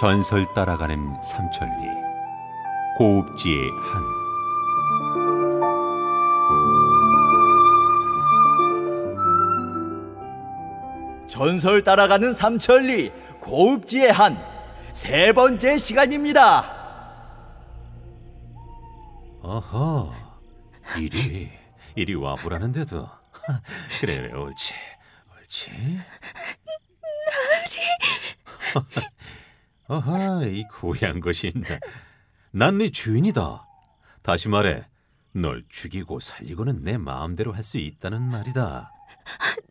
전설 따라가는 삼천리 고읍지의 한. 전설 따라가는 삼천리 고읍지의 한. 세 번째 시간입니다. 어허 이리 이리 와보라는데도. 그래 옳지 옳지. 나으리 어허 이 고향 것인다 난 네 주인이다 다시 말해 널 죽이고 살리고는 내 마음대로 할 수 있다는 말이다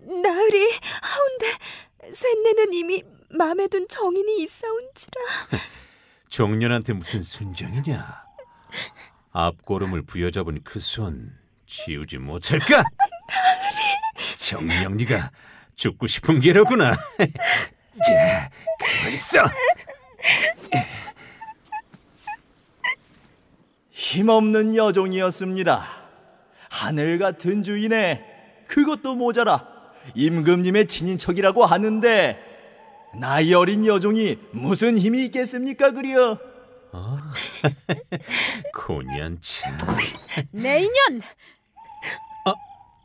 나으리 하운데 쇠내는 이미 맘에 둔 정인이 있사온지라 종년한테 무슨 순정이냐 앞고름을 부여잡은 그 손 지우지 못할까? 정녕 네가 죽고 싶은 게로구나. 자, 가만 있어. 힘없는 여종이었습니다. 하늘 같은 주인의 그것도 모자라 임금님의 친인척이라고 하는데 나이 어린 여종이 무슨 힘이 있겠습니까 그리여? 고년 참. 내 인연 아,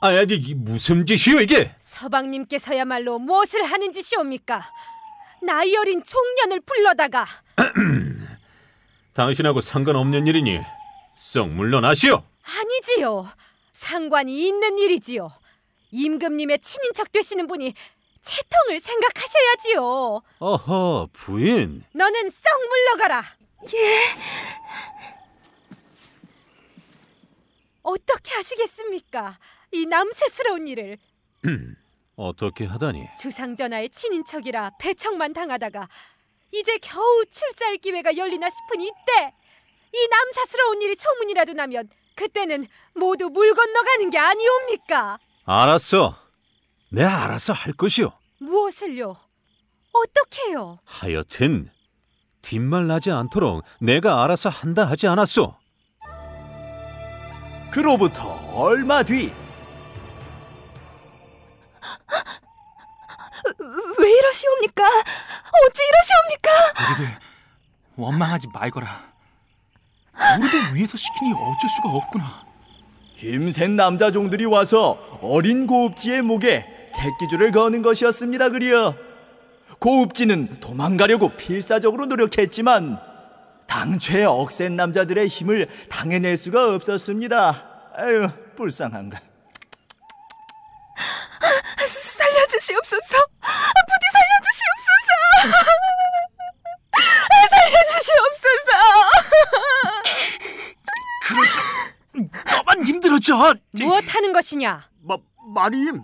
아니 이게 무슨 짓이요 이게? 서방님께서야말로 무엇을 하는 짓이옵니까? 나이 어린 총년을 불러다가 당신하고 상관없는 일이니 썩 물러나시오. 아니지요. 상관이 있는 일이지요. 임금님의 친인척 되시는 분이 채통을 생각하셔야지요. 어허 부인. 너는 썩 물러가라. 예. 어떻게 하시겠습니까? 이 남세스러운 일을 어떻게 하다니? 주상전하의 친인척이라 배척만 당하다가 이제 겨우 출사할 기회가 열리나 싶은 이때 이 남사스러운 일이 소문이라도 나면 그때는 모두 물 건너가는 게 아니옵니까? 알았어. 내 알아서 할 것이오. 무엇을요? 어떻게요? 하여튼 뒷말 나지 않도록 내가 알아서 한다 하지 않았소. 그로부터 얼마 뒤 왜 이러시옵니까? 어찌 이러시옵니까? 우리를 원망하지 말거라. 우리도 위에서 시키니 어쩔 수가 없구나. 힘센 남자 종들이 와서 어린 고읍지의 목에 새끼줄을 거는 것이었습니다 그리여 고읍지는 도망가려고 필사적으로 노력했지만 당최 억센 남자들의 힘을 당해낼 수가 없었습니다 아유 불쌍한가 살려주시옵소서. 살려주시옵소서. 너만 힘들어져. 무엇 하는 것이냐? 마, 마님,